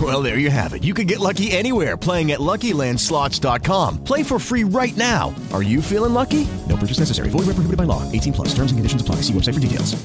Well, there you have it. You can get lucky anywhere playing at LuckyLandSlots.com. Play for free right now. Are you feeling lucky? No purchase necessary. Void where prohibited by law. 18 plus. Terms and conditions apply. See website for details.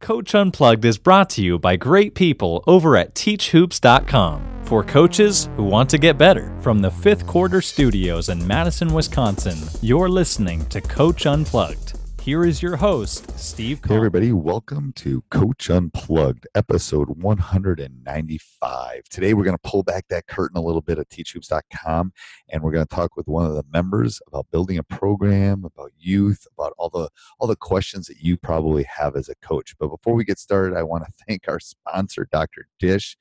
Coach Unplugged is brought to you by great people over at TeachHoops.com for coaches who want to get better. From the fifth quarter studios in Madison, Wisconsin, you're listening to Coach Unplugged. Here is your host, Steve. Hey, everybody, welcome to Coach Unplugged, episode 195. Today, we're going to pull back that curtain a little bit at teachhoops.com and we're going to talk with one of the members about building a program, about youth, about all the all the questions that you probably have as a coach. But before we get started, I want to thank our sponsor, Dr. Dish.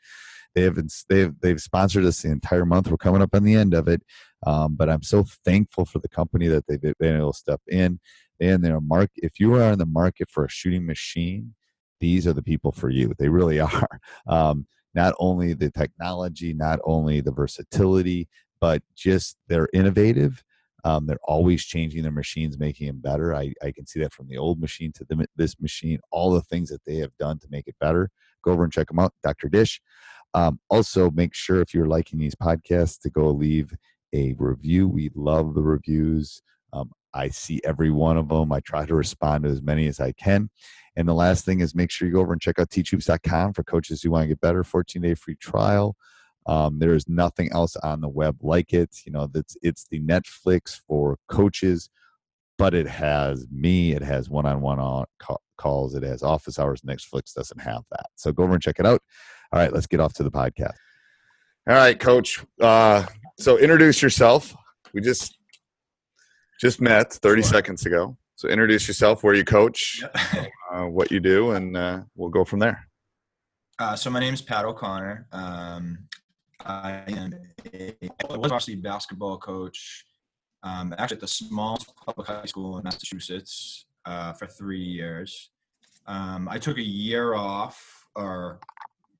They have they've they've sponsored us the entire month. We're coming up on the end of it, um, but I'm so thankful for the company that they've been able to step in and they're mark if you are in the market for a shooting machine these are the people for you. They really are. Um, not only the technology not only the versatility but just they're innovative. Um, they're always changing their machines making them better. I, I can see that from the old machine to the, this machine all the things that they have done to make it better. Go over and check them out dr dish. Um, also make sure if you're liking these podcasts to go leave a review. We love the reviews. Um, I see every one of them. I try to respond to as many as I can. And the last thing is make sure you go over and check out teachhoops.com for coaches who want to get better. 14 day free trial. Um, there is nothing else on the web like it. You know, that's it's the Netflix for coaches, but it has me. It has one-on-one calls. It has office hours. Netflix doesn't have that. So go over and check it out. All right, let's get off to the podcast. All right, Coach. Uh, so introduce yourself. We just just met 30 sure. seconds ago. So introduce yourself, where you coach, uh, what you do, and uh, we'll go from there. Uh, so my name is Pat O'Connor. Um, I am a varsity basketball coach, um, actually at the smallest public high school in Massachusetts uh, for three years. Um, I took a year off, or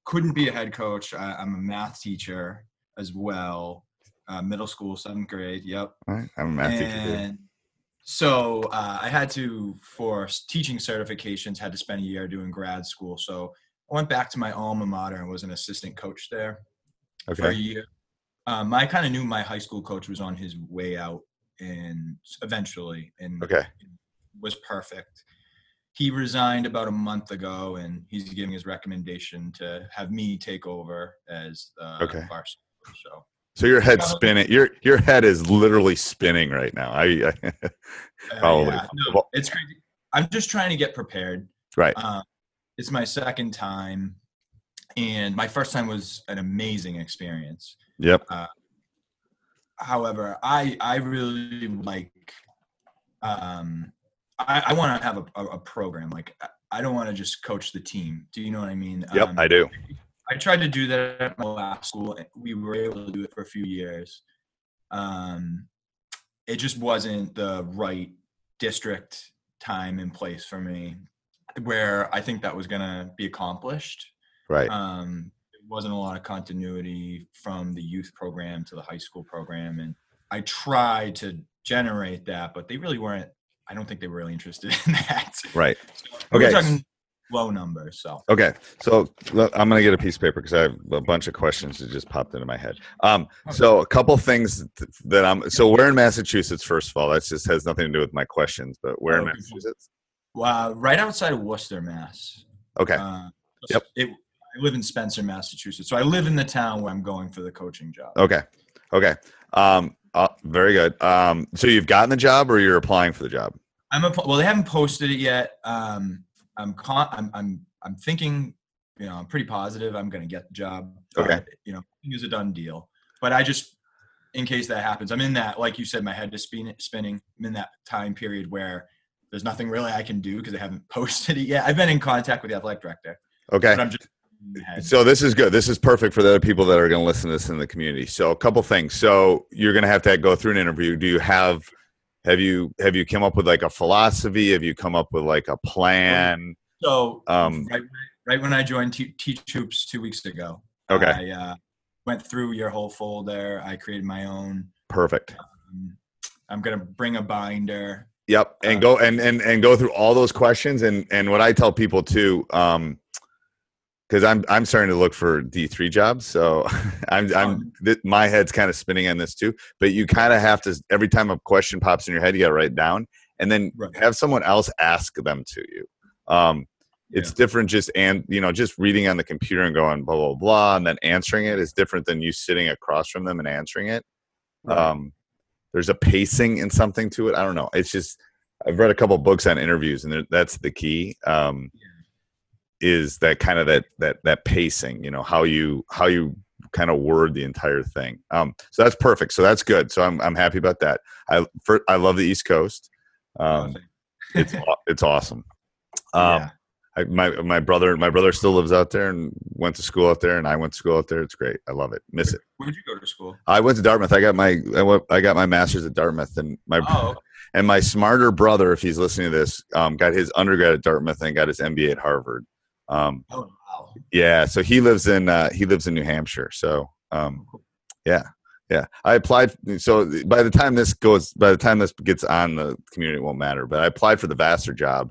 couldn't be a head coach. I, I'm a math teacher as well uh, middle school, seventh grade. Yep. I'm a math and teacher. So uh, I had to, for teaching certifications, had to spend a year doing grad school. So I went back to my alma mater and was an assistant coach there okay. for a year. Um, I kind of knew my high school coach was on his way out, and eventually, and okay, was perfect. He resigned about a month ago, and he's giving his recommendation to have me take over as uh, okay. varsity. So so your head's spinning. Your your head is literally spinning right now. I, I probably. Uh, yeah. no, it's crazy. I'm just trying to get prepared. Right. Uh, it's my second time, and my first time was an amazing experience. Yep. Uh, however, I I really like. Um, I, I want to have a, a, a, program. Like I don't want to just coach the team. Do you know what I mean? Yep, um, I do. I tried to do that at my last school. We were able to do it for a few years. Um, it just wasn't the right district time and place for me where I think that was going to be accomplished. Right. Um, it wasn't a lot of continuity from the youth program to the high school program. And I tried to generate that, but they really weren't, I don't think they were really interested in that. Right. So okay. Low number. So Okay, so look, I'm gonna get a piece of paper because I have a bunch of questions that just popped into my head. Um, so a couple things that I'm. So we're in Massachusetts. First of all, that just has nothing to do with my questions, but we're in Oh. Massachusetts. uh, right outside of Worcester, Mass. Okay, Uh, Yep. It, I live in Spencer, Massachusetts. So I live in the town where I'm going for the coaching job. okay, okay. Um, uh, very good. Um, so you've gotten the job, or you're applying for the job? I'm a, well. They haven't posted it yet. Um, I'm con- I'm I'm I'm thinking. You know, I'm pretty positive I'm going to get the job. Okay. Uh, you know, it's a done deal. But I just, in case that happens, I'm in that. Like you said, my head is spin- spinning. I'm in that time period where there's nothing really I can do because they haven't posted it yet. I've been in contact with the athletic director, Okay. but I'm just. in the head. So this is good. This is perfect for the other people that are going to listen to this in the community. So a couple things. So you're going to have to go through an interview. Do you have have you have you come up with like a philosophy? Have you come up with like a plan? So Um, right, right when I joined Teach Hoops two weeks ago, Okay, I uh, went through your whole folder. I created my own. perfect. Um, I'm gonna bring a binder. Yep, and Uh, go and and and go through all those questions. And and what I tell people too, um, because I'm I'm starting to look for D three jobs. So I'm I'm th- my head's kind of spinning on this too. But you kind of have to every time a question pops in your head, you got to write it down, and then Right. have someone else ask them to you. Um, it's Yeah. different just and you know just reading on the computer and going blah blah blah and then answering it is different than you sitting across from them and answering it um there's a pacing and something to it i don't know it's just i've read a couple books on interviews and that's the key um is that kind of that that that pacing you know how you how you kind of word the entire thing um so that's perfect so that's good so i'm i'm happy about that i for, i love the east coast um it's it's awesome um Yeah. I, my my brother my brother still lives out there and went to school out there and I went to school out there. It's great. I love it. Miss it. Where'd you go to school? I went to Dartmouth. I got my I, went, I got my master's at Dartmouth and my Oh, and my smarter brother, if he's listening to this, um, got his undergrad at Dartmouth and got his MBA at Harvard. Um, oh wow. yeah, so he lives in uh, he lives in New Hampshire. So um, yeah, yeah. I applied. So by the time this goes, by the time this gets on, the community it won't matter. But I applied for the Vassar job.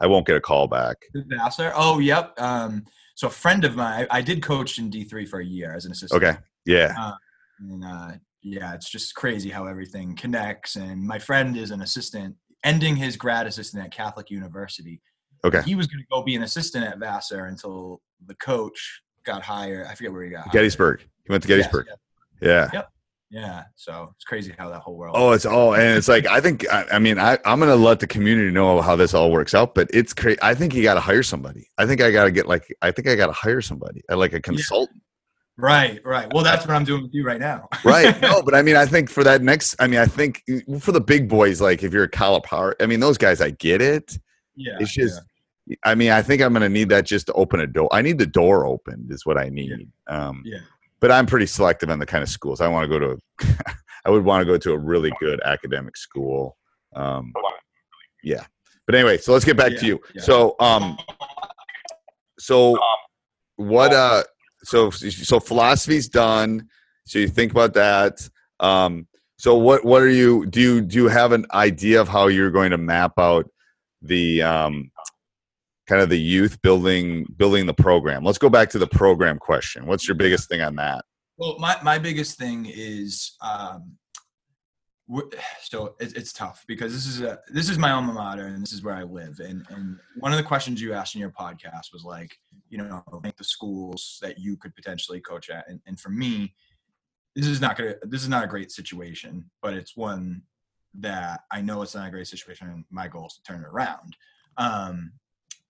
I won't get a call back. Vassar. Oh, yep. Um, so a friend of mine, I, I did coach in D three for a year as an assistant. Okay. Yeah. And uh, yeah, it's just crazy how everything connects. And my friend is an assistant, ending his grad assistant at Catholic University. Okay. He was going to go be an assistant at Vassar until the coach got hired. I forget where he got hired. Gettysburg. He went to Yes, Gettysburg. yeah. Yeah. Yep. Yeah. So it's crazy how that whole world. Oh, it's all, and it's like I think. I, I mean, I, I'm gonna let the community know how this all works out, but it's crazy. I think you got to hire somebody. I think I got to get like. I think I got to hire somebody, uh, like a consultant. Right. Right. Well, that's what I'm doing with you right now. right? No, but I mean, I think for that next. I mean, I think for the big boys, like if you're a Calipari, I mean, those guys, I get it. yeah. It's just. I mean, I think I'm gonna need that just to open a door. I need the door opened, is what I need. Um, Yeah. but I'm pretty selective on the kind of schools I want to go to. I would want to go to a really good academic school. Um, yeah. But anyway, so let's get back to you. yeah. So, um, so what? Uh, so so philosophy's done. So you think about that. Um, so what? What are you? Do you do you have an idea of how you're going to map out the um, kind of the youth building building the program? Let's go back to the program question. What's your biggest thing on that? Well, my, my biggest thing is um, so it, it's tough because this is a this is my alma mater and this is where I live. And and one of the questions you asked in your podcast was like, you know, the schools that you could potentially coach at. And, and for me, this is not gonna this is not a great situation, but it's one that I know it's not a great situation. And my goal is to turn it around. Um,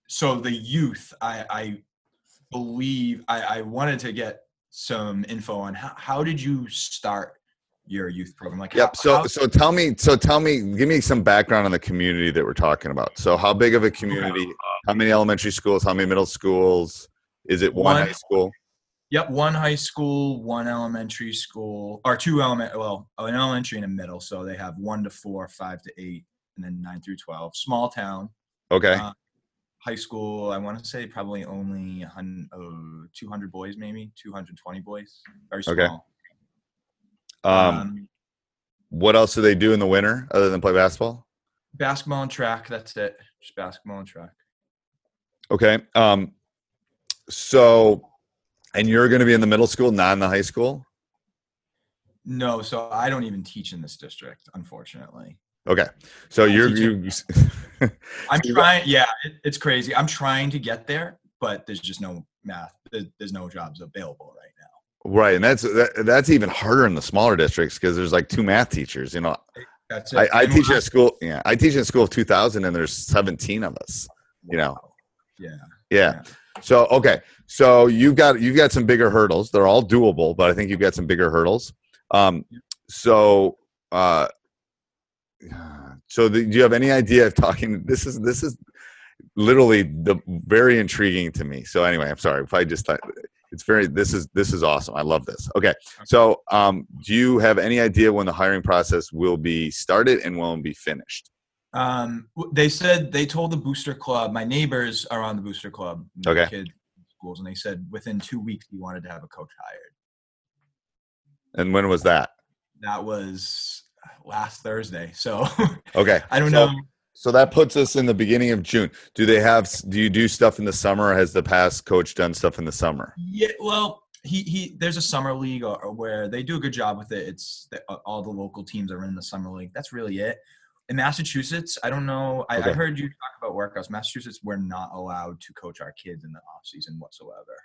so the youth, I, I believe I, I wanted to get some info on how, how did you start your youth program? Like, Yep. how- So how- so tell me so tell me give me some background on the community that we're talking about. So how big of a community? How many elementary schools? How many middle schools? Is it one, One. high school? Yep, one high school, one elementary school, or two element. Well, an elementary and a middle. So they have one to four, five to eight, and then nine through twelve. Small town. Okay. Uh, high school, I want to say probably only a uh, 200 boys, maybe 220 boys. Very small. Okay. um, what else do they do in the winter other than play basketball? basketball and track. That's it. Just basketball and track. Okay. Um, so, and you're going to be in the middle school, not in the high school. No, so I don't even teach in this district, unfortunately. Okay. So you're you. I'm trying. Yeah, it, it's crazy. I'm trying to get there, but there's just no math. There's, there's no jobs available right now. right, and that's that, that's even harder in the smaller districts because there's like two math teachers. You know, That's it. I, I teach at school. Yeah, I teach in school of 2,000, and there's 17 of us. You know. Yeah. Yeah. So okay. So you've got you've got some bigger hurdles. They're all doable, but I think you've got some bigger hurdles. Um, so uh, so the, do you have any idea of talking? This is this is literally the very intriguing to me. So anyway, I'm sorry if I just thought it's very this is this is awesome. I love this. Okay. So um, do you have any idea when the hiring process will be started and when be finished? Um, they said they told the booster club. My neighbors are on the booster club. Okay. Kids schools, and they said within two weeks we wanted to have a coach hired. And when was that? That was last Thursday. So Okay. I don't So- know. So that puts us in the beginning of June. Do they have? Do you do stuff in the summer? Has the past coach done stuff in the summer? Yeah, well, he he. There's a summer league or, or where they do a good job with it. It's the, uh, all the local teams are in the summer league. That's really it. In Massachusetts, I don't know. I, Okay. I heard you talk about workouts. Massachusetts, we're not allowed to coach our kids in the off season whatsoever.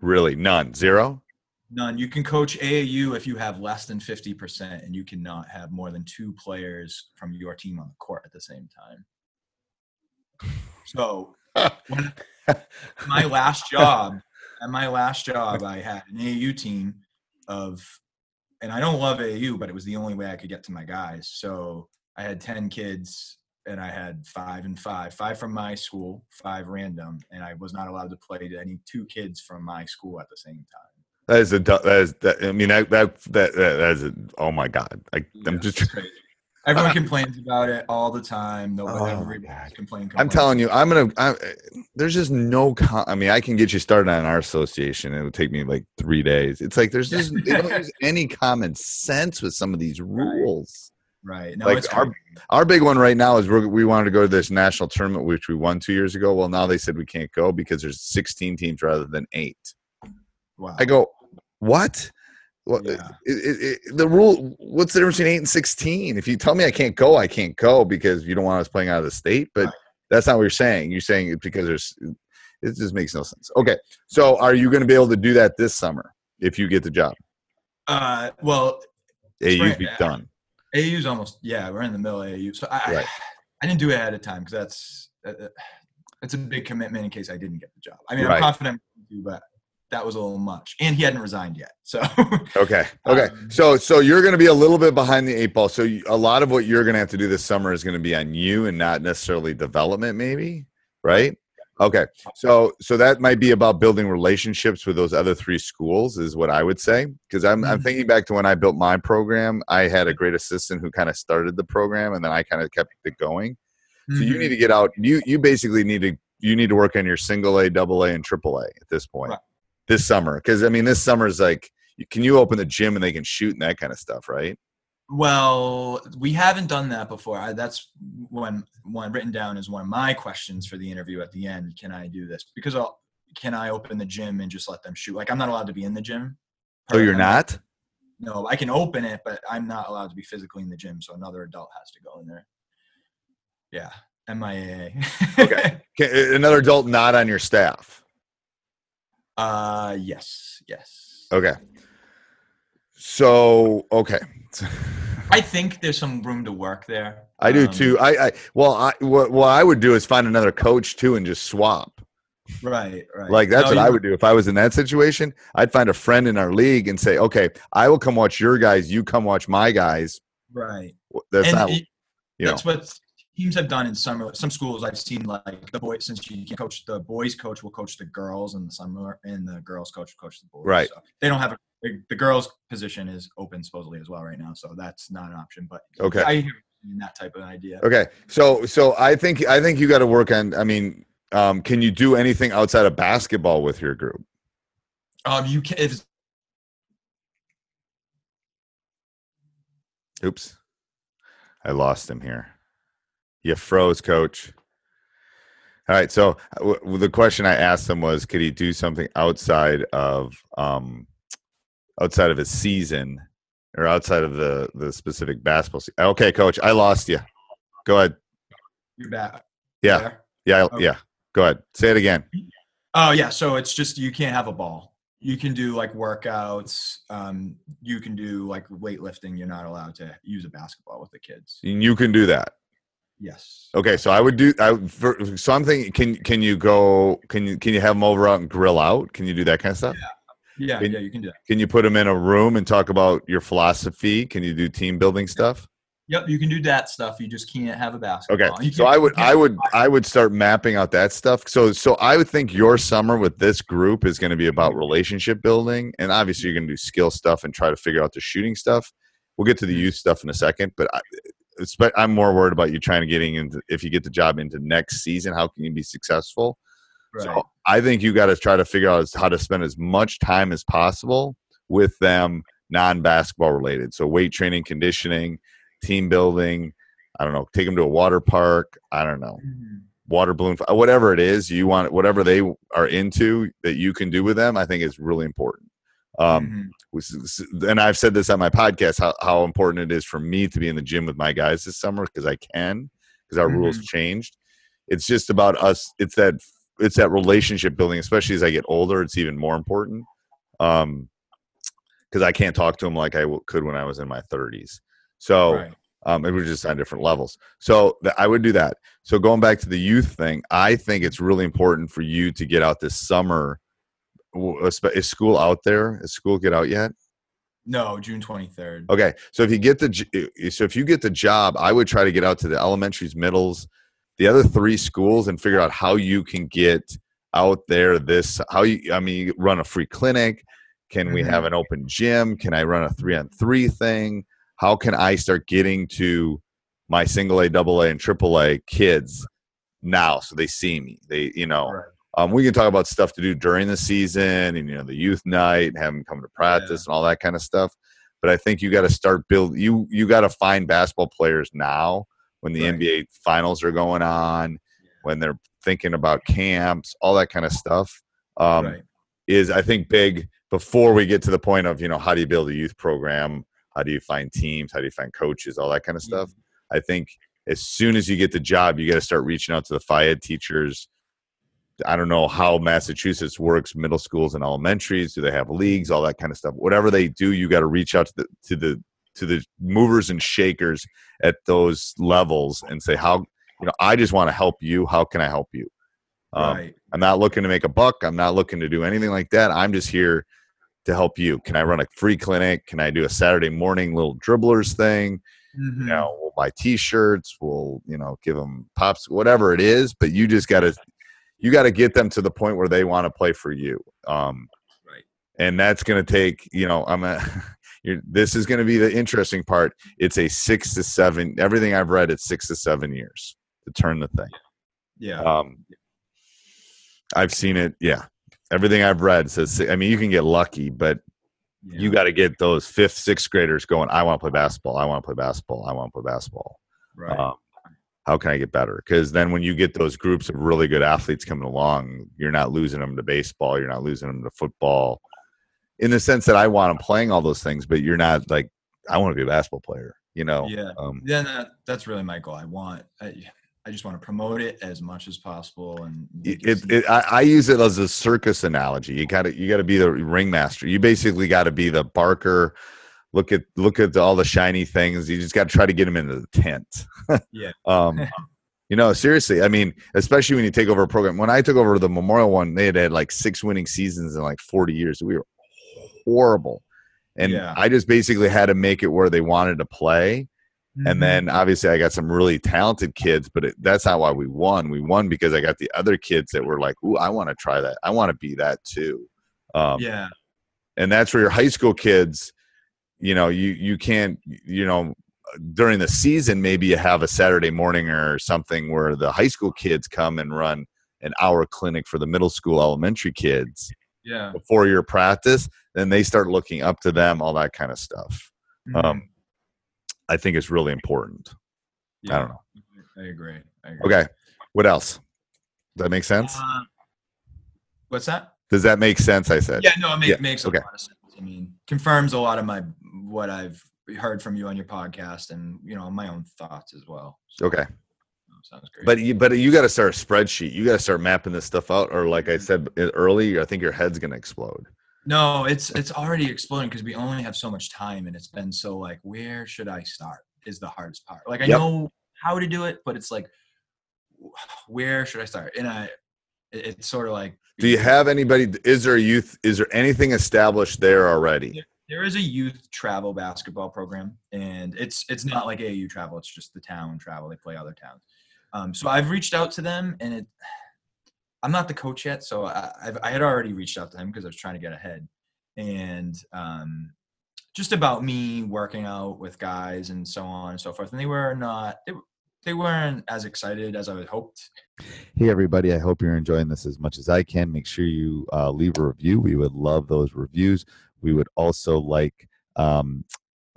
Really, none, zero. None. You can coach AAU if you have less than fifty percent, and you cannot have more than two players from your team on the court at the same time. So, when my last job, at my last job, I had an AAU team of, and I don't love AAU, but it was the only way I could get to my guys. So I had ten kids, and I had five and five, five from my school, five random, and I was not allowed to play to any two kids from my school at the same time. That is a. That is. That, I mean, that that that, that is. A, oh my god! I, I'm just. Everyone complains about it all the time. No, Oh, everybody God. complain, I'm telling you, I'm gonna. I, there's just no. Con- I mean, I can get you started on our association. It would take me like three days. It's like there's just they don't use any common sense with some of these rules. Right. No, Like, it's our-. Our big one right now is we're, we wanted to go to this national tournament, which we won two years ago. Well, now they said we can't go because there's 16 teams rather than eight. Wow. I go, what? What? Yeah. It, it, the rule. What's the difference between eight and 16? If you tell me I can't go, I can't go because you don't want us playing out of the state. But Right. that's not what you're saying. You're saying it because there's. It just makes no sense. Okay, so are you going to be able to do that this summer if you get the job? Uh, well, AU's be done. AAU's almost yeah, we're in the middle of AAU. So I Right. I didn't do it ahead of time because that's uh, uh, it's a big commitment in case I didn't get the job. I mean. I'm confident, I can do, but that was a little much, and he hadn't resigned yet. So Okay. Okay. Um, so so you're going to be a little bit behind the eight ball. So you, a lot of what you're going to have to do this summer is going to be on you and not necessarily development, maybe. Right. Okay. So so that might be about building relationships with those other three schools, is what I would say. Because I'm I'm Mhm. thinking back to when I built my program. I had a great assistant who kind of started the program, and then I kind of kept it going. So you need to get out. You you basically need to you need to work on your single A, double A, and triple A at this point Right. This summer. Because I mean, this summer is like, can you open the gym and they can shoot and that kind of stuff, right? Well, we haven't done that before. I, that's one one written down as one of my questions for the interview at the end. Can I do this? Because I'll, can I open the gym and just let them shoot? Like I'm not allowed to be in the gym. Oh, you're I'm not. No, I can open it, but I'm not allowed to be physically in the gym. So another adult has to go in there. Yeah, MIA. Okay. Can, another adult not on your staff. Uh, yes, yes. Okay. So okay, I think there's some room to work there. I do Um, too. I, I well, I what, what I would do is find another coach too and just swap. Right, right. Like that's No, what I would do if I was in that situation. I'd find a friend in our league and say, okay, I will come watch your guys. You come watch my guys. Right. That's and not it- you know. that's what teams have done in summer. Some schools I've seen like the boys since you can coach the boys coach will coach the girls in the summer and the girls coach will coach the boys. Right. So they don't have a the, girls position is open supposedly as well right now, so that's not an option. But Okay. I hear that type of idea. Okay, so so I think I think you got to work on. I mean, um, can you do anything outside of basketball with your group? Um, you can if Oops, I lost him here. You froze, coach. All right. So uh, w- the question I asked him was, could he do something outside of um, outside of his season or outside of the the specific basketball? Se- okay, coach, I lost you. Go ahead. You're back. Yeah, yeah, Okay. yeah. Go ahead. Say it again. Oh yeah, so it's just you can't have a ball. You can do like workouts. Um, you can do like weightlifting. You're not allowed to use a basketball with the kids. You can do that. Yes. Okay, so I would do. I for, so I'm thinking, can can you go? Can you can you have them over out and grill out? Can you do that kind of stuff? Yeah, Can- yeah, you can do that. Can you put them in a room and talk about your philosophy? Can you do team building stuff? Yep, you can do that stuff. You just can't have a basketball. Okay, so I would I would I would start mapping out that stuff. So so I would think your summer with this group is going to be about relationship building, and obviously you're going to do skill stuff and try to figure out the shooting stuff. We'll get to the mm-hmm. youth stuff in a second, but I, I'm more worried about you trying to getting into if you get the job into next season. How can you be successful? Right. So I think you got to try to figure out how to spend as much time as possible with them non basketball related. So weight training, conditioning, team building. I don't know. Take them to a water park. I don't know. Mhm. Water balloon, whatever it is you want, whatever they are into that you can do with them. I think is really important. Um, Mhm. and I've said this on my podcast how, how important it is for me to be in the gym with my guys this summer because I can because our rules changed. It's just about us. It's that it's that relationship building, especially as I get older. It's even more important um, because I can't talk to them like I w- could when I was in my 30s. So Right. um, it was just on different levels. So th- I would do that. So going back to the youth thing, I think it's really important for you to get out this summer. Is school out there? Is school get out yet? No, June 23rd. Okay, so if you get the so if you get the job, I would try to get out to the elementaries, middles, the other three schools, and figure out how you can get out there. This how you I mean, you run a free clinic. Can we Mhm. have an open gym? Can I run a three on three thing? How can I start getting to my single A, double A, and triple A kids now so they see me? They you know. Right. Um, we can talk about stuff to do during the season and you know the youth night and have them come to practice and all that kind of stuff. But I think you got to start build you you got to find basketball players now when the Right. NBA finals are going on, when they're thinking about camps, all that kind of stuff. Um, right. Is I think big before we get to the point of you know how do you build a youth program, how do you find teams, how do you find coaches, all that kind of stuff. I think as soon as you get the job, you got to start reaching out to the FIED teachers. I don't know how Massachusetts works, middle schools and elementaries. Do they have leagues, all that kind of stuff? Whatever they do, you got to reach out to the to the to the movers and shakers at those levels and say, how you know, I just want to help you. How can I help you? Um, right. I'm not looking to make a buck. I'm not looking to do anything like that. I'm just here to help you. Can I run a free clinic? Can I do a Saturday morning little dribblers thing? Mhm. you know, we'll buy T-shirts, we'll you know give them pops, whatever it is. But you just got to you got to get them to the point where they want to play for you. Um, Right. And that's going to take you know I'm a. You're, this is going to be the interesting part. It's a six to seven. Everything I've read, it's six to seven years to turn the thing. Yeah. Um, I've seen it. Yeah, everything I've read says. I mean, you can get lucky, but yeah. you got to get those fifth, sixth graders going. I want to play basketball. I want to play basketball. I want to play basketball. right. Um, how can I get better? Because then when you get those groups of really good athletes coming along, you're not losing them to baseball. You're not losing them to football. In the sense that I want them playing all those things, but you're not like I want to be a basketball player. You know. Yeah. Um, yeah, that, that's really my goal. I want, I, I just want to promote it as much as possible. And it, it, I, I use it as a circus analogy. You got to you got to be the ringmaster. You basically got to be the barker. Look at look at all the shiny things. You just got to try to get them into the tent. yeah. um, you know, seriously. I mean, especially when you take over a program. When I took over the Memorial one, they had had like six winning seasons in like forty years. We were horrible, and Yeah. I just basically had to make it where they wanted to play. Mhm. And then obviously I got some really talented kids, but it, that's not why we won. We won because I got the other kids that were like, "Ooh, I want to try that. I want to be that too." Um, yeah. and that's where your high school kids, you know, you you can't, you know, during the season maybe you have a Saturday morning or something where the high school kids come and run an hour clinic for the middle school, elementary kids Yeah. before your practice. Then they start looking up to them, all that kind of stuff. Mhm. Um, I think it's really important. yeah. i don't know. I agree. I agree. Okay. What else? Does that make sense? Uh, what's that? Does that make sense? I said. Yeah, no, it make, Yeah, makes a okay. lot of sense. I mean, confirms a lot of my what I've heard from you on your podcast, and you know my own thoughts as well. So, Okay. sounds great. But you, but you got to start a spreadsheet. You got to start mapping this stuff out, or like I mm-hmm. said e- early, I think your head's gonna explode. no, it's it's already exploding because we only have so much time, and it's been so like, where should I start? Is the hardest part. Like I Yep. know how to do it, but it's like, where should I start? And I, it's sort of like, Do you have anybody? Is there a youth? Is there anything established there already? There is a youth travel basketball program and it's it's not like AAU travel it's just the town travel they play other towns um, so I've reached out to them and it I'm not the coach yet so I, I've, I had already reached out to them because I was trying to get ahead and um, just about me working out with guys and so on and so forth and they were not they, they weren't as excited as I had hoped Hey, everybody. I hope you're enjoying this as much as I can. Make sure you uh, leave a review. We would love those reviews. We would also like um,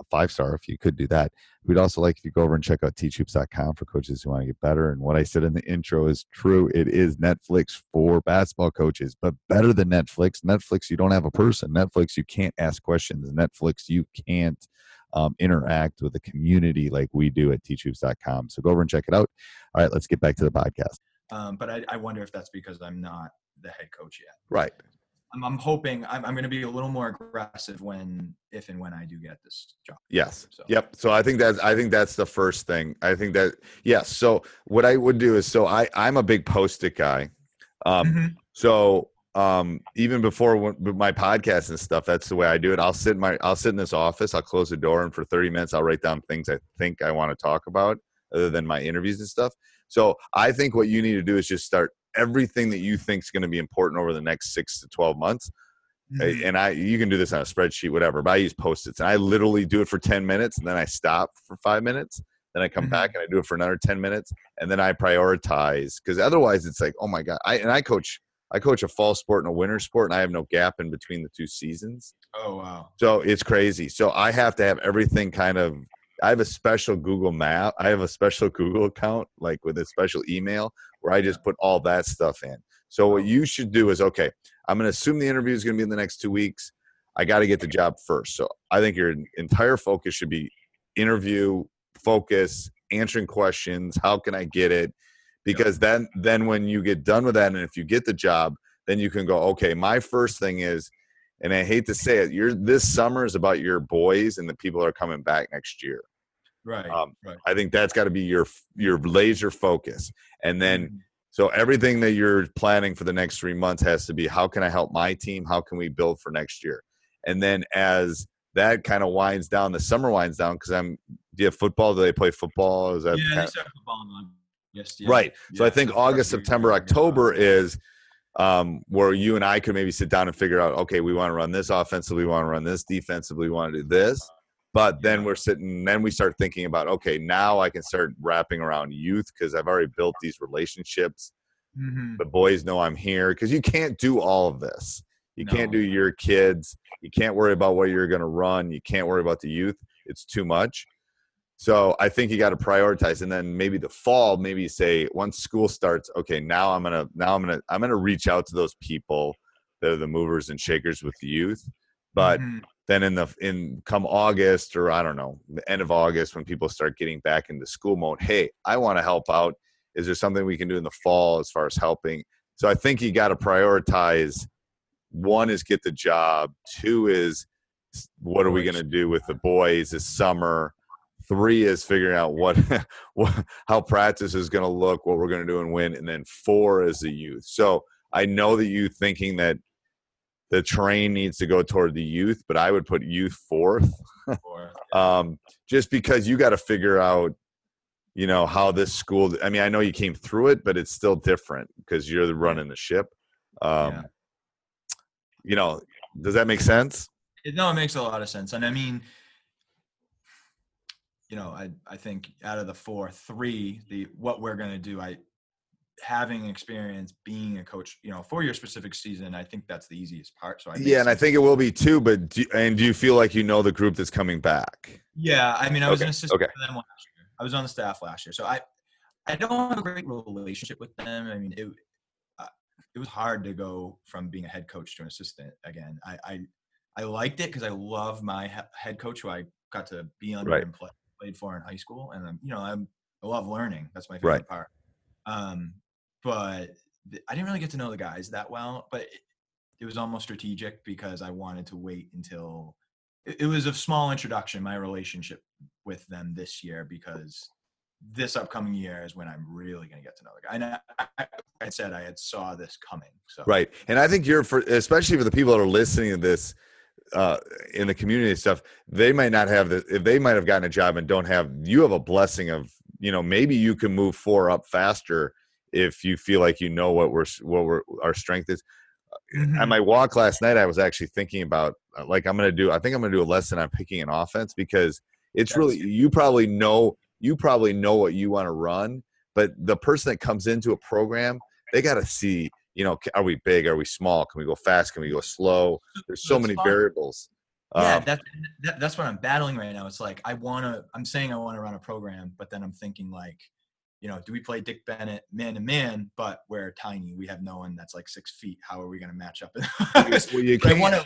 a five star if you could do that. We'd also like if you go over and check out teachhoops.com for coaches who want to get better. And what I said in the intro is true. It is Netflix for basketball coaches, but better than Netflix. Netflix, you don't have a person. Netflix, you can't ask questions. Netflix, you can't um, interact with the community like we do at teachhoops.com. So go over and check it out. All right, let's get back to the podcast. um, but I, I wonder if that's because I'm not the head coach yet Right. I'm, I'm hoping I'm, I'm going to be a little more aggressive when, if and when I do get this job. Yes. So- Yep. So I think that's I think that's the first thing. I think that yes. So what I would do is so I I'm a big post-it guy. Um Mhm. so um even before when, my podcast and stuff that's the way I do it. I'll sit in my I'll sit in this office, I'll close the door and for 30 minutes I'll write down things I think I want to talk about other than my interviews and stuff. So I think what you need to do is just start everything that you think is going to be important over the next 6 to 12 months Mhm. and I you can do this on a spreadsheet, whatever. But I use post-its, and I literally do it for ten minutes, and then I stop for five minutes. Then I come Mhm. back and I do it for another ten minutes, and then I prioritize because otherwise it's like, oh my god. I and I coach I coach a fall sport and a winter sport, and I have no gap in between the two seasons. Oh wow. So it's crazy. So I have to have everything kind of. I have a special Google Map. I have a special Google account, like with a special email, where I just put all that stuff in. So what you should do is okay. I'm going to assume the interview is going to be in the next two weeks. I got to get the job first. So I think your entire focus should be interview, focus, answering questions. How can I get it? Because then, then when you get done with that, and if you get the job, then you can go. Okay, my first thing is, and I hate to say it, your this summer is about your boys and the people that are coming back next year. Right. Um, right. I think that's got to be your your laser focus, and then Mhm. so everything that you're planning for the next three months has to be how can I help my team? How can we build for next year? And then as that kind of winds down, the summer winds down because I'm. Do you have football? Do they play football? Is that yeah, kind of- football. Yeah. right? So I think August, September, October is um, where you and I could maybe sit down and figure out. Okay, we want to run this offensively. We want to run this defensively. We want to do this. But then we're sitting. Then we start thinking about. Okay, now I can start wrapping around youth because I've already built these relationships Mhm. the boys know I'm here because you can't do all of this. You can't do your kids. You can't worry about what you're going to run. You can't worry about the youth. It's too much. So I think you got to prioritize, and then maybe the fall, maybe you say once school starts, okay, now I'm gonna now I'm gonna I'm gonna reach out to those people that are the movers and shakers with the youth. But Mhm. then in the in come August or I don't know the end of August when people start getting back into school mode, hey, I want to help out. Is there something we can do in the fall as far as helping? So I think you got to prioritize. One is get the job. Two is what are we going to do with the boys this summer? Three is figuring out what, what how practice is going to look, what we're going to do and win, and then four is the youth. So I know that you thinking that the train needs to go toward the youth, but I would put youth fourth, um, just because you got to figure out, you know, how this school. I mean, I know you came through it, but it's still different because you're the running the ship. Um, Yeah. You know, does that make sense? No, it makes a lot of sense. And I mean, you know, I I think out of the four, three, the what we're gonna do, I having experience being a coach, you know, for your specific season, I think that's the easiest part. So I Yeah, and I think it will be too. But do, and do you feel like you know the group that's coming back? Yeah, I mean, I was Okay, an assistant okay. for them last year. I was on the staff last year, so I I don't have a great relationship with them. I mean, it uh, it was hard to go from being a head coach to an assistant again. I I, I liked it because I love my head coach who I got to be under right. and play, played for in high school, and I'm you know I'm I love learning. That's my favorite Right. part. Um, but th- I didn't really get to know the guys that well. But it, it was almost strategic because I wanted to wait until it, it was a small introduction my relationship with them this year because this upcoming year is when I'm really going to get to know the guy. And I, I, I said I had saw this coming. So Right. And I think you're for especially for the people that are listening to this uh in the community stuff, they might not have the if they might have gotten a job and don't have you have a blessing of, you know, maybe you can move four up faster if you feel like you know what we're what we're our strength is. Mhm. At my walk last night, I was actually thinking about uh, like I'm gonna do I think I'm gonna do a lesson on picking an offense because it's That's really you probably know you probably know what you want to run, but the person that comes into a program, they got to see, you know, are we big? Are we small? Can we go fast? Can we go slow? There's so That's many fine. variables. yeah, Um, that's that, that's what I'm battling right now. It's like I want to. I'm saying I want to run a program, but then I'm thinking like, you know, do we play Dick Bennett man to man? But we're tiny. We have no one that's like six feet. How are we going to match up? well, you I want to.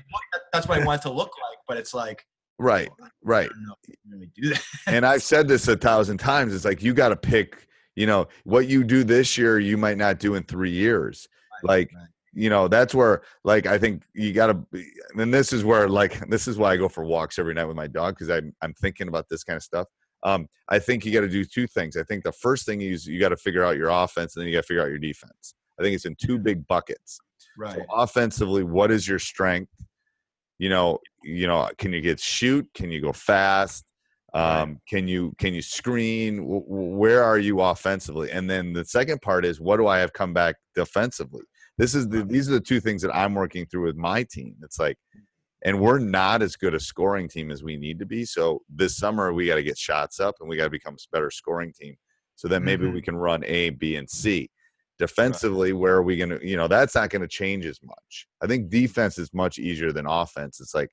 That's what I want it to look like. But it's like, right, right. Don't know if we really do that. and I've said this a thousand times. It's like you got to pick. You know what you do this year, you might not do in three years. Like Right. you know that's where like I think you got to. And this is where like this is why I go for walks every night with my dog because I'm I'm thinking about this kind of stuff. Um, I think you got to do two things. I think the first thing is you got to figure out your offense, and then you got to figure out your defense. I think it's in two big buckets. right. So offensively, what is your strength? You know, you know, can you get shoot? Can you go fast? Um, Can you can you screen? W- Where are you offensively? And then the second part is what do I have come back defensively? This is the these are the two things that I'm working through with my team. It's like, and we're not as good a scoring team as we need to be. So this summer we got to get shots up and we got to become a better scoring team. So then maybe we mm-hmm. can run A, B, and C. Defensively where are we going to you know that's not going to change as much. I think defense is much easier than offense. It's like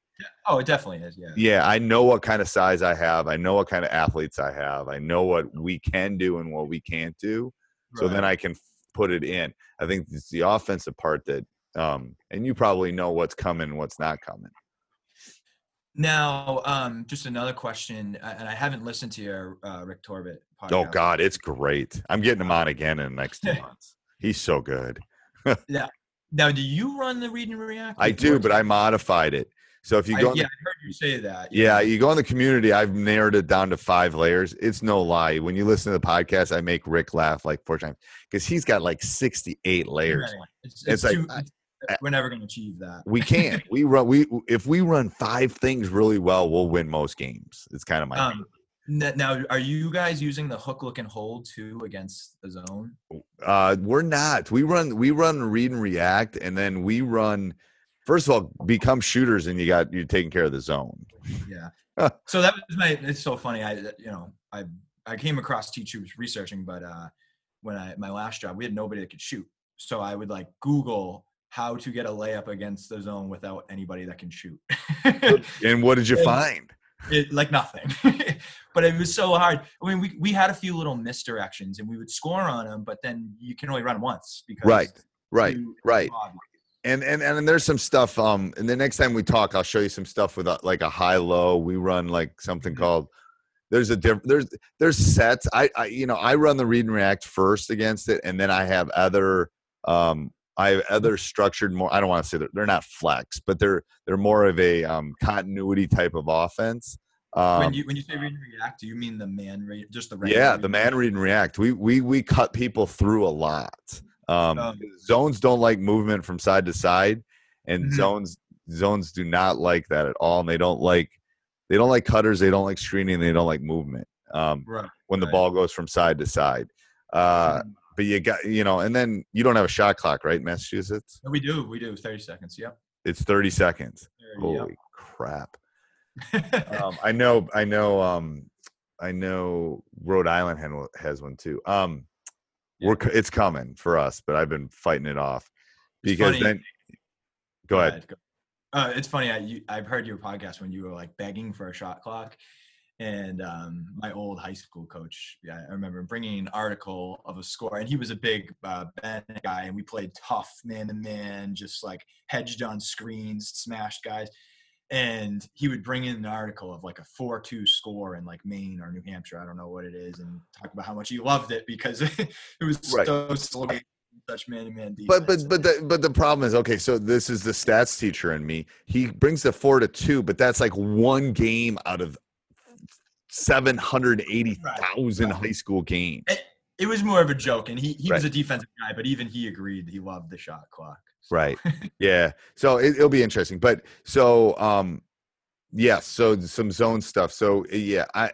Oh, it definitely is. Yeah. yeah i know what kind of size i have. I know what kind of athletes i have. I know what we can do and what we can't do. So then i can put it in i think it's the offensive part that um and you probably know what's coming and what's not coming Now, um, just another question, and I haven't listened to your uh, Rick Torbett podcast. oh god it's great i'm getting him on again in the next two months he's so good yeah. Now, do you run the read and react? i do but i modified it so if you go in yeah, the I heard you say that. Yeah, you go in the community. I've narrowed it down to five layers. It's no lie. When you listen to the podcast, I make Rick laugh like four times because he's got like sixty-eight layers. Right. It's, It's it's like- too, it's- we're never going to achieve that. We can't. we run. We if we run five things really well, we'll win most games. It's kind of my. Um, now, are you guys using the hook, look, and hold too against the zone? uh, we're not. We run. We run read and react, and then we run. First of all, become shooters, and you got you're taking care of the zone. Yeah. so that was my. It's so funny. I you know I I came across T Tubes researching, but uh, when I my last job, we had nobody that could shoot. So I would like Google how to get a layup against the zone without anybody that can shoot. And what did you And- find? it, like nothing. but it was so hard. I mean, we, we had a few little misdirections and we would score on them, but then you can only run once because Right. Right. you- Right. And and and there's some stuff um and the next time we talk i'll show you some stuff with a, like a high low. We run like something Mm-hmm. called there's a different there's there's sets. I, I you know i run the read and react first against it and then i have other um i have other structured more i don't want to say that they're not flex but they're they're more of a um continuity type of offense. Um when you when you say read and react, do you mean the man read just the yeah the man read and react. We we we cut people through a lot um, Um, zones don't like movement from side to side and Mhm. zones zones do not like that at all and they don't like they don't like cutters they don't like screening they don't like movement um, Right. when the right. ball goes from side to side uh, Mhm. but you got you know and then you don't have a shot clock right massachusetts No, we do. We do. 30 seconds. Yep. it's 30 seconds 30, holy crap um, I know, I know, um, I know. Rhode Island has one too. Um, we're it's coming for us, but I've been fighting it off because funny. then. Go ahead. Go- Uh, it's funny. I, you, I've heard your podcast when you were like begging for a shot clock, And um, my old high school coach, yeah, I remember bringing an article of a score, and he was a big uh, Bennett guy, and we played tough man to man, just like hedged on screens, smashed guys. And he would bring in an article of like a 4 2 score in like Maine or New Hampshire, I don't know what it is, and talk about how much he loved it because it was Right. so slow, such man to man defense. But but but the but the problem is okay. So this is the stats teacher in me. He brings the four to two, but that's like one game out of seven hundred eighty thousand high school games. it, it was more of a joke, and he, he was a defensive guy, but even he agreed he loved the shot clock. Right. Yeah. So it, it'll be interesting. But so um, yes. so some zone stuff. So yeah, I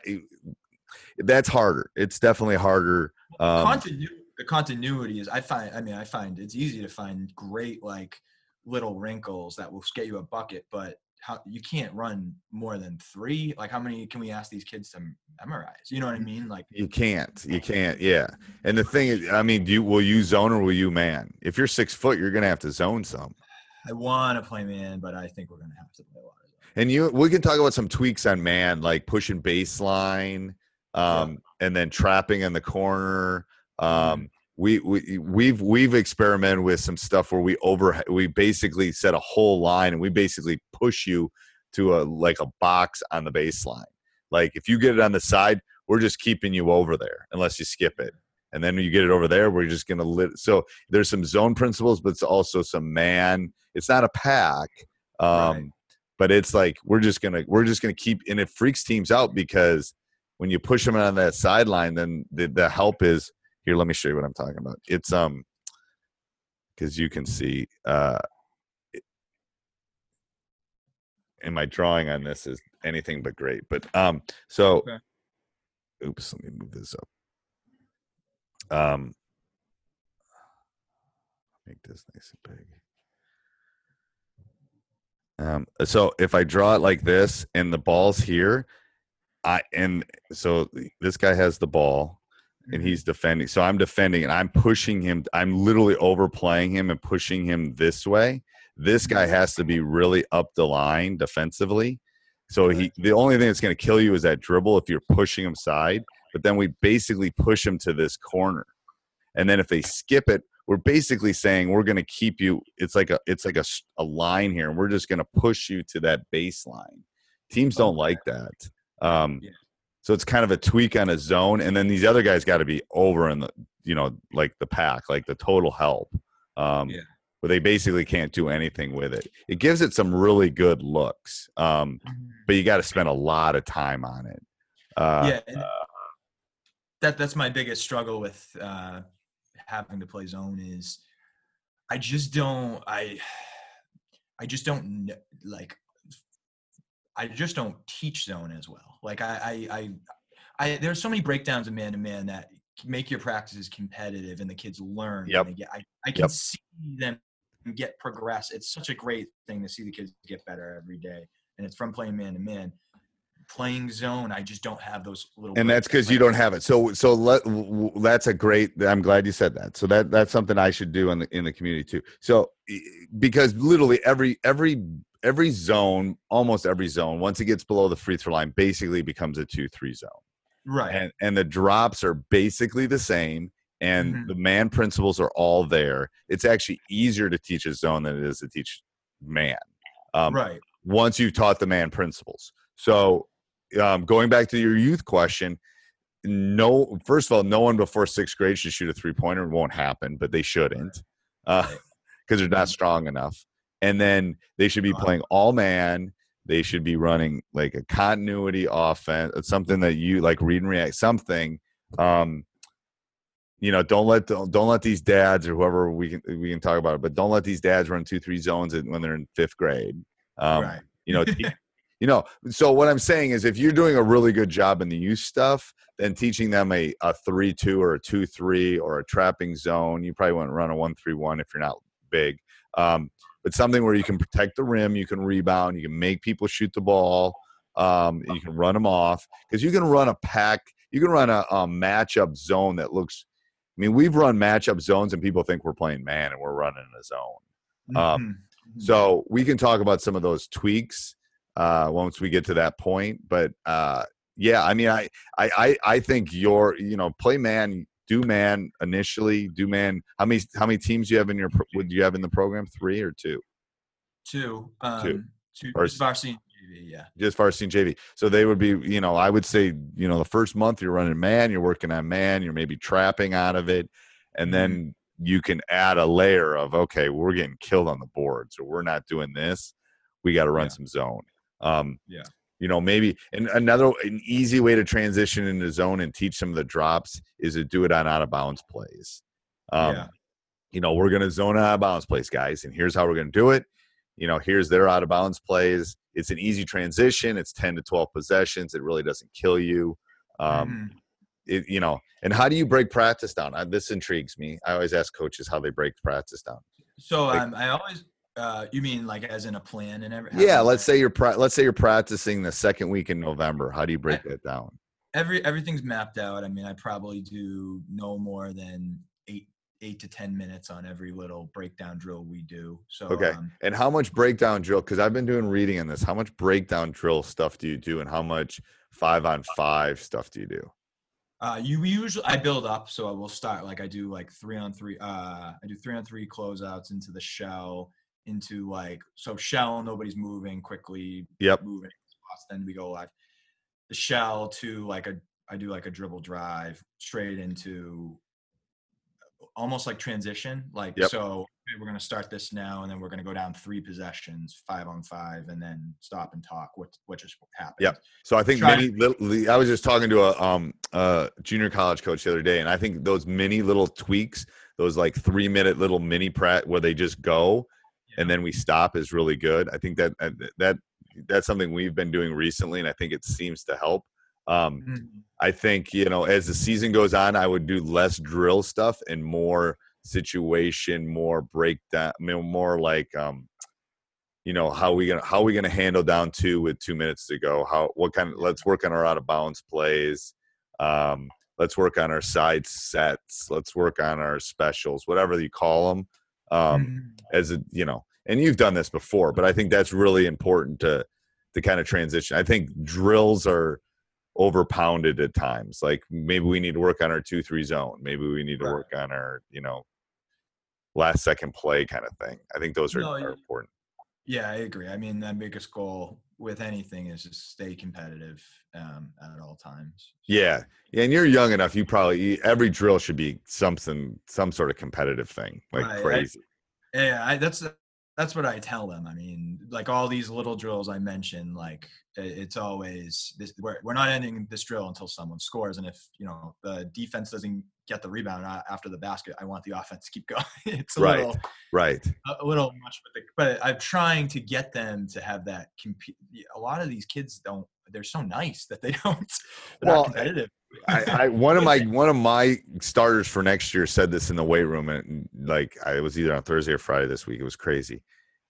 that's harder. It's definitely harder. Um, Continu- the continuity is I find I mean I find it's easy to find great like little wrinkles that will get you a bucket, but how you can't run more than three. Like how many can we ask these kids to memorize? You know what I mean? Like You can't. You can't. Yeah. And the thing is, I mean, do you will you zone or will you man? If you're six foot, you're gonna have to zone some. I want to play man, but I think we're gonna have to play a lot of zone. And you, we can talk about some tweaks on man, like pushing baseline, um, and then trapping in the corner. Um, we we we've we've experimented with some stuff where we over we basically set a whole line and we basically push you to a like a box on the baseline. Like if you get it on the side, we're just keeping you over there unless you skip it. And then you get it over there, we're just gonna lit. So there's some zone principles, but it's also some man. It's not a pack. Um, Right. but it's like we're just gonna we're just gonna keep and it freaks teams out because when you push them on that sideline, then the, the help is here. Let me show you what I'm talking about. It's um because you can see uh it- and my drawing on this is anything but great. But um so Okay. oops, let me move this up. Um make this nice and big. Um, so if I draw it like this and the ball's here, I and so this guy has the ball and he's defending. So I'm defending and I'm pushing him. I'm literally overplaying him and pushing him this way. This guy has to be really up the line defensively. So he the only thing that's going to kill you is that dribble if you're pushing him side. But then we basically push him to this corner. And then if they skip it, we're basically saying we're going to keep you it's like a it's like a line here and we're just going to push you to that baseline teams don't like that um Yeah. So it's kind of a tweak on a zone and then these other guys got to be over in the you know like the pack like the total help um Yeah. but they basically can't do anything with it. It gives it some really good looks um but you got to spend a lot of time on it. Uh yeah, that that's my biggest struggle with uh, having to play zone is I just don't I I just don't like I just don't teach zone as well. Like I I I, I there's so many breakdowns of man to man that make your practices competitive and the kids learn. Yep. And they get, I I can Yep. see them get progress. It's such a great thing to see the kids get better every day, and it's from playing man to man. Playing zone, I just don't have those little. and that's because you don't have it. So so let that's a great. I'm glad you said that. So that that's something I should do in the in the community too. So because literally every every every zone, almost every zone, once it gets below the free throw line, basically becomes a two three zone, Right. and and the drops are basically the same. And Mhm. the man principles are all there. It's actually easier to teach a zone than it is to teach man. Um, right. once you've taught the man principles. So, um, going back to your youth question, no, first of all, no one before sixth grade should shoot a three pointer. It won't happen, but they shouldn't because they're not strong enough. And then they should be playing all man. They should be running like a continuity offense, uh, something that you like read and react, something. Um, you know, don't let don't let these dads or whoever we can we can talk about it, but don't let these dads run two three zones when they're in fifth grade. Um, right. you know te- you know so what i'm saying is if you're doing a really good job in the youth stuff then teaching them a, a 3-2 or a 2-3 or a trapping zone you probably wouldn't run a 1-3-1 if you're not big um, but something where you can protect the rim you can rebound you can make people shoot the ball um, you can run them off because you can run a pack you can run a, a matchup zone that looks i mean we've run matchup zones and people think we're playing man and we're running a zone Um, Mhm. so we can talk about some of those tweaks uh, once we get to that point. But uh, yeah, I mean, I, I, I, I think your, you know, play man, do man initially, do man. How many, how many teams do you have in your, would you have in the program? Three or two? Two. Um, two. Or- just varsity and JV, yeah. Just varsity and JV. So they would be, you know, I would say, you know, the first month you're running man, you're working on man, you're maybe trapping out of it, and then you can add a layer of, okay, we're getting killed on the board, so we're not doing this. We got to run Yeah. some zone. Um, Yeah. You know maybe and another an easy way to transition into zone and teach some of the drops is to do it on out of bounds plays. Um Yeah. you know we're going to zone out of bounds plays guys and here's how we're going to do it. You know here's their out of bounds plays. It's an easy transition. It's 10 to 12 possessions. It really doesn't kill you. Um Mhm. it, you know and how do you break practice down? I, this intrigues me. I always ask coaches how they break practice down. So um, I always, uh, you mean like as in a plan and everything? yeah let's say you're pra- let's say you're practicing the second week in november how do you break that down every everything's mapped out. I mean, I probably do no more than eight eight to ten minutes on every little breakdown drill we do. So Okay. um, And how much breakdown drill? Because I've been doing reading on this. How much breakdown drill stuff do you do, and how much five on five stuff do you do? Uh, you usually I build up, so I will start like I do like three on three. Uh, I do three on three closeouts into the shell, into like so shell. Nobody's moving quickly. Yep. Moving spots. Then we go live. The shell to like a I do like a dribble drive straight into almost like transition. Like Yep. so we're gonna start this now, and then we're gonna go down three possessions, five on five, and then stop and talk what what just happened. Yep. So I think Try- many little. I was just talking to a um uh junior college coach the other day, and I think those mini little tweaks, those like three minute little mini prat where they just go, and then we stop is really good. I think that uh, that that's something we've been doing recently, and I think it seems to help. Um, Mhm. I think you know as the season goes on, I would do less drill stuff and more situation, more breakdown, more like um, you know how we gonna how we gonna handle down two with two minutes to go. How what kind of let's work on our out of bounds plays. Um, let's work on our side sets. Let's work on our specials, whatever you call them. Um, Mhm. as a you know and you've done this before but i think that's really important to to kind of transition i think drills are overpounded at times like maybe we need to work on our two three zone maybe we need to Right. work on our you know last second play kind of thing i think those are, No, are important Yeah, I agree. I mean, the biggest goal with anything is to stay competitive um, at all times. yeah yeah and you're young enough you probably every drill should be something some sort of competitive thing like Right, I- crazy Yeah, I, that's that's what I tell them. I mean, like all these little drills I mentioned, like it's always this. We're, we're not ending this drill until someone scores, and if you know the defense doesn't get the rebound after the basket, I want the offense to keep going. it's a Right. little right a little much, but, the, but I'm trying to get them to have that. Compete. A lot of these kids don't. They're so nice that they don't. They're Well, competitive. I, I one of my one of my starters for next year said this in the weight room and like I was either on Thursday or Friday this week. It was crazy.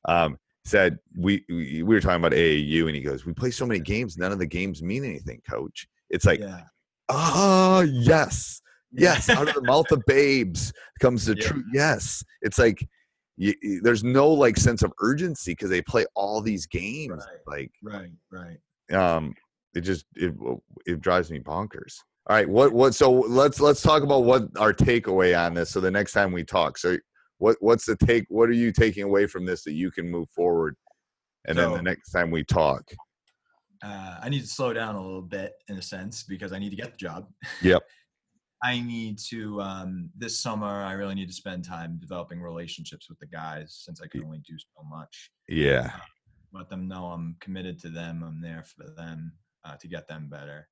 Um, said we, we we were talking about AAU and he goes, we play so many games, none of the games mean anything, coach. It's like, yeah. oh yes, yes, out of the mouth of babes comes the Yeah. truth. Yes, it's like. You, you- there's no like sense of urgency because they play all these games. Like Right. Right. um it just it it drives me bonkers all right what what so let's let's talk about what our takeaway on this so the next time we talk so what what's the take what are you taking away from this that you can move forward and then the next time we talk uh, I need to slow down a little bit in a sense because I need to get the job. Yep. I need to um, this summer. I really need to spend time developing relationships with the guys since I can only do so much. yeah Let them know I'm committed to them. I'm there for them uh, to get them better.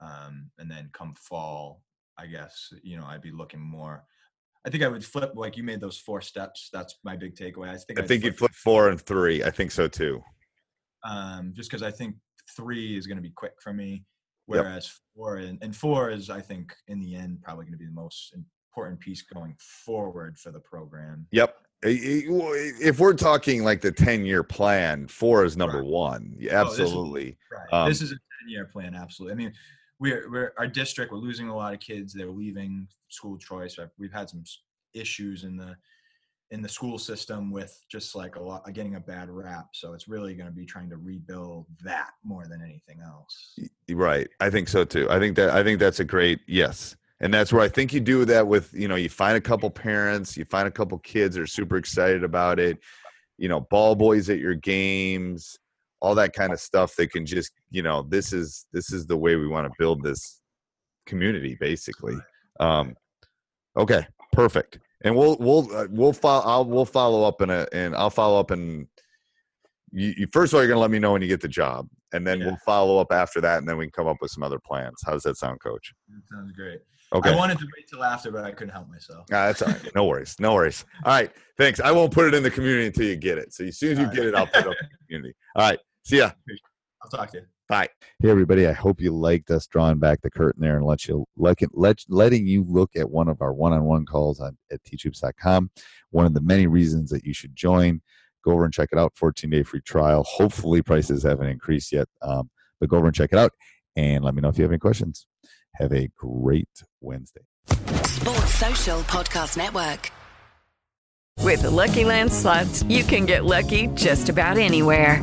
Um, and then come fall, I guess you know I'd be looking more. I think I would flip like you made those four steps. That's my big takeaway. I think i I'd think you'd flip four and three i think so too um, just because I think three is going to be quick for me, Yep. whereas four and, and four is I think in the end probably going to be the most important piece going forward for the program. yep I- I- well, if we're talking like the 10 year plan four is number Right. one Yeah, Oh, this is- absolutely Right. Um, this is a ten-year plan, absolutely. I mean, we're we're our district. We're losing a lot of kids. They're leaving school choice. We've had some issues in the in the school system with just like a lot getting a bad rap. So it's really going to be trying to rebuild that more than anything else. Right. I think so too. I think that I think that's a great yes. And that's where I think you do that with, you know, you find a couple parents, you find a couple kids that are super excited about it, you know, ball boys at your games, all that kind of stuff that can just, you know, this is this is the way we want to build this community basically. Um okay, perfect and we'll we'll uh, we'll follow. I'll we'll follow up in a and I'll follow up and you, you first of all you're gonna let me know when you get the job, and then yeah. we'll follow up after that, and then we can come up with some other plans. How does that sound, Coach? That sounds great. Okay. I wanted to wait till after, but I couldn't help myself. Ah, that's all right. No worries. No worries. All right. Thanks. I won't put it in the community until you get it. So as soon as you get it, I'll put it up in the community. All right. See ya. I'll talk to you. Bye. Hey everybody, I hope you liked us drawing back the curtain there and let you let, let letting you look at one of our one-on-one calls on at teachhoops.com. One of the many reasons that you should join. Go over and check it out. 14-day free trial. Hopefully prices haven't increased yet, um, but go over and check it out and let me know if you have any questions. Have a great Wednesday. Sports Social Podcast Network. With the Lucky Land slots, you can get lucky just about anywhere.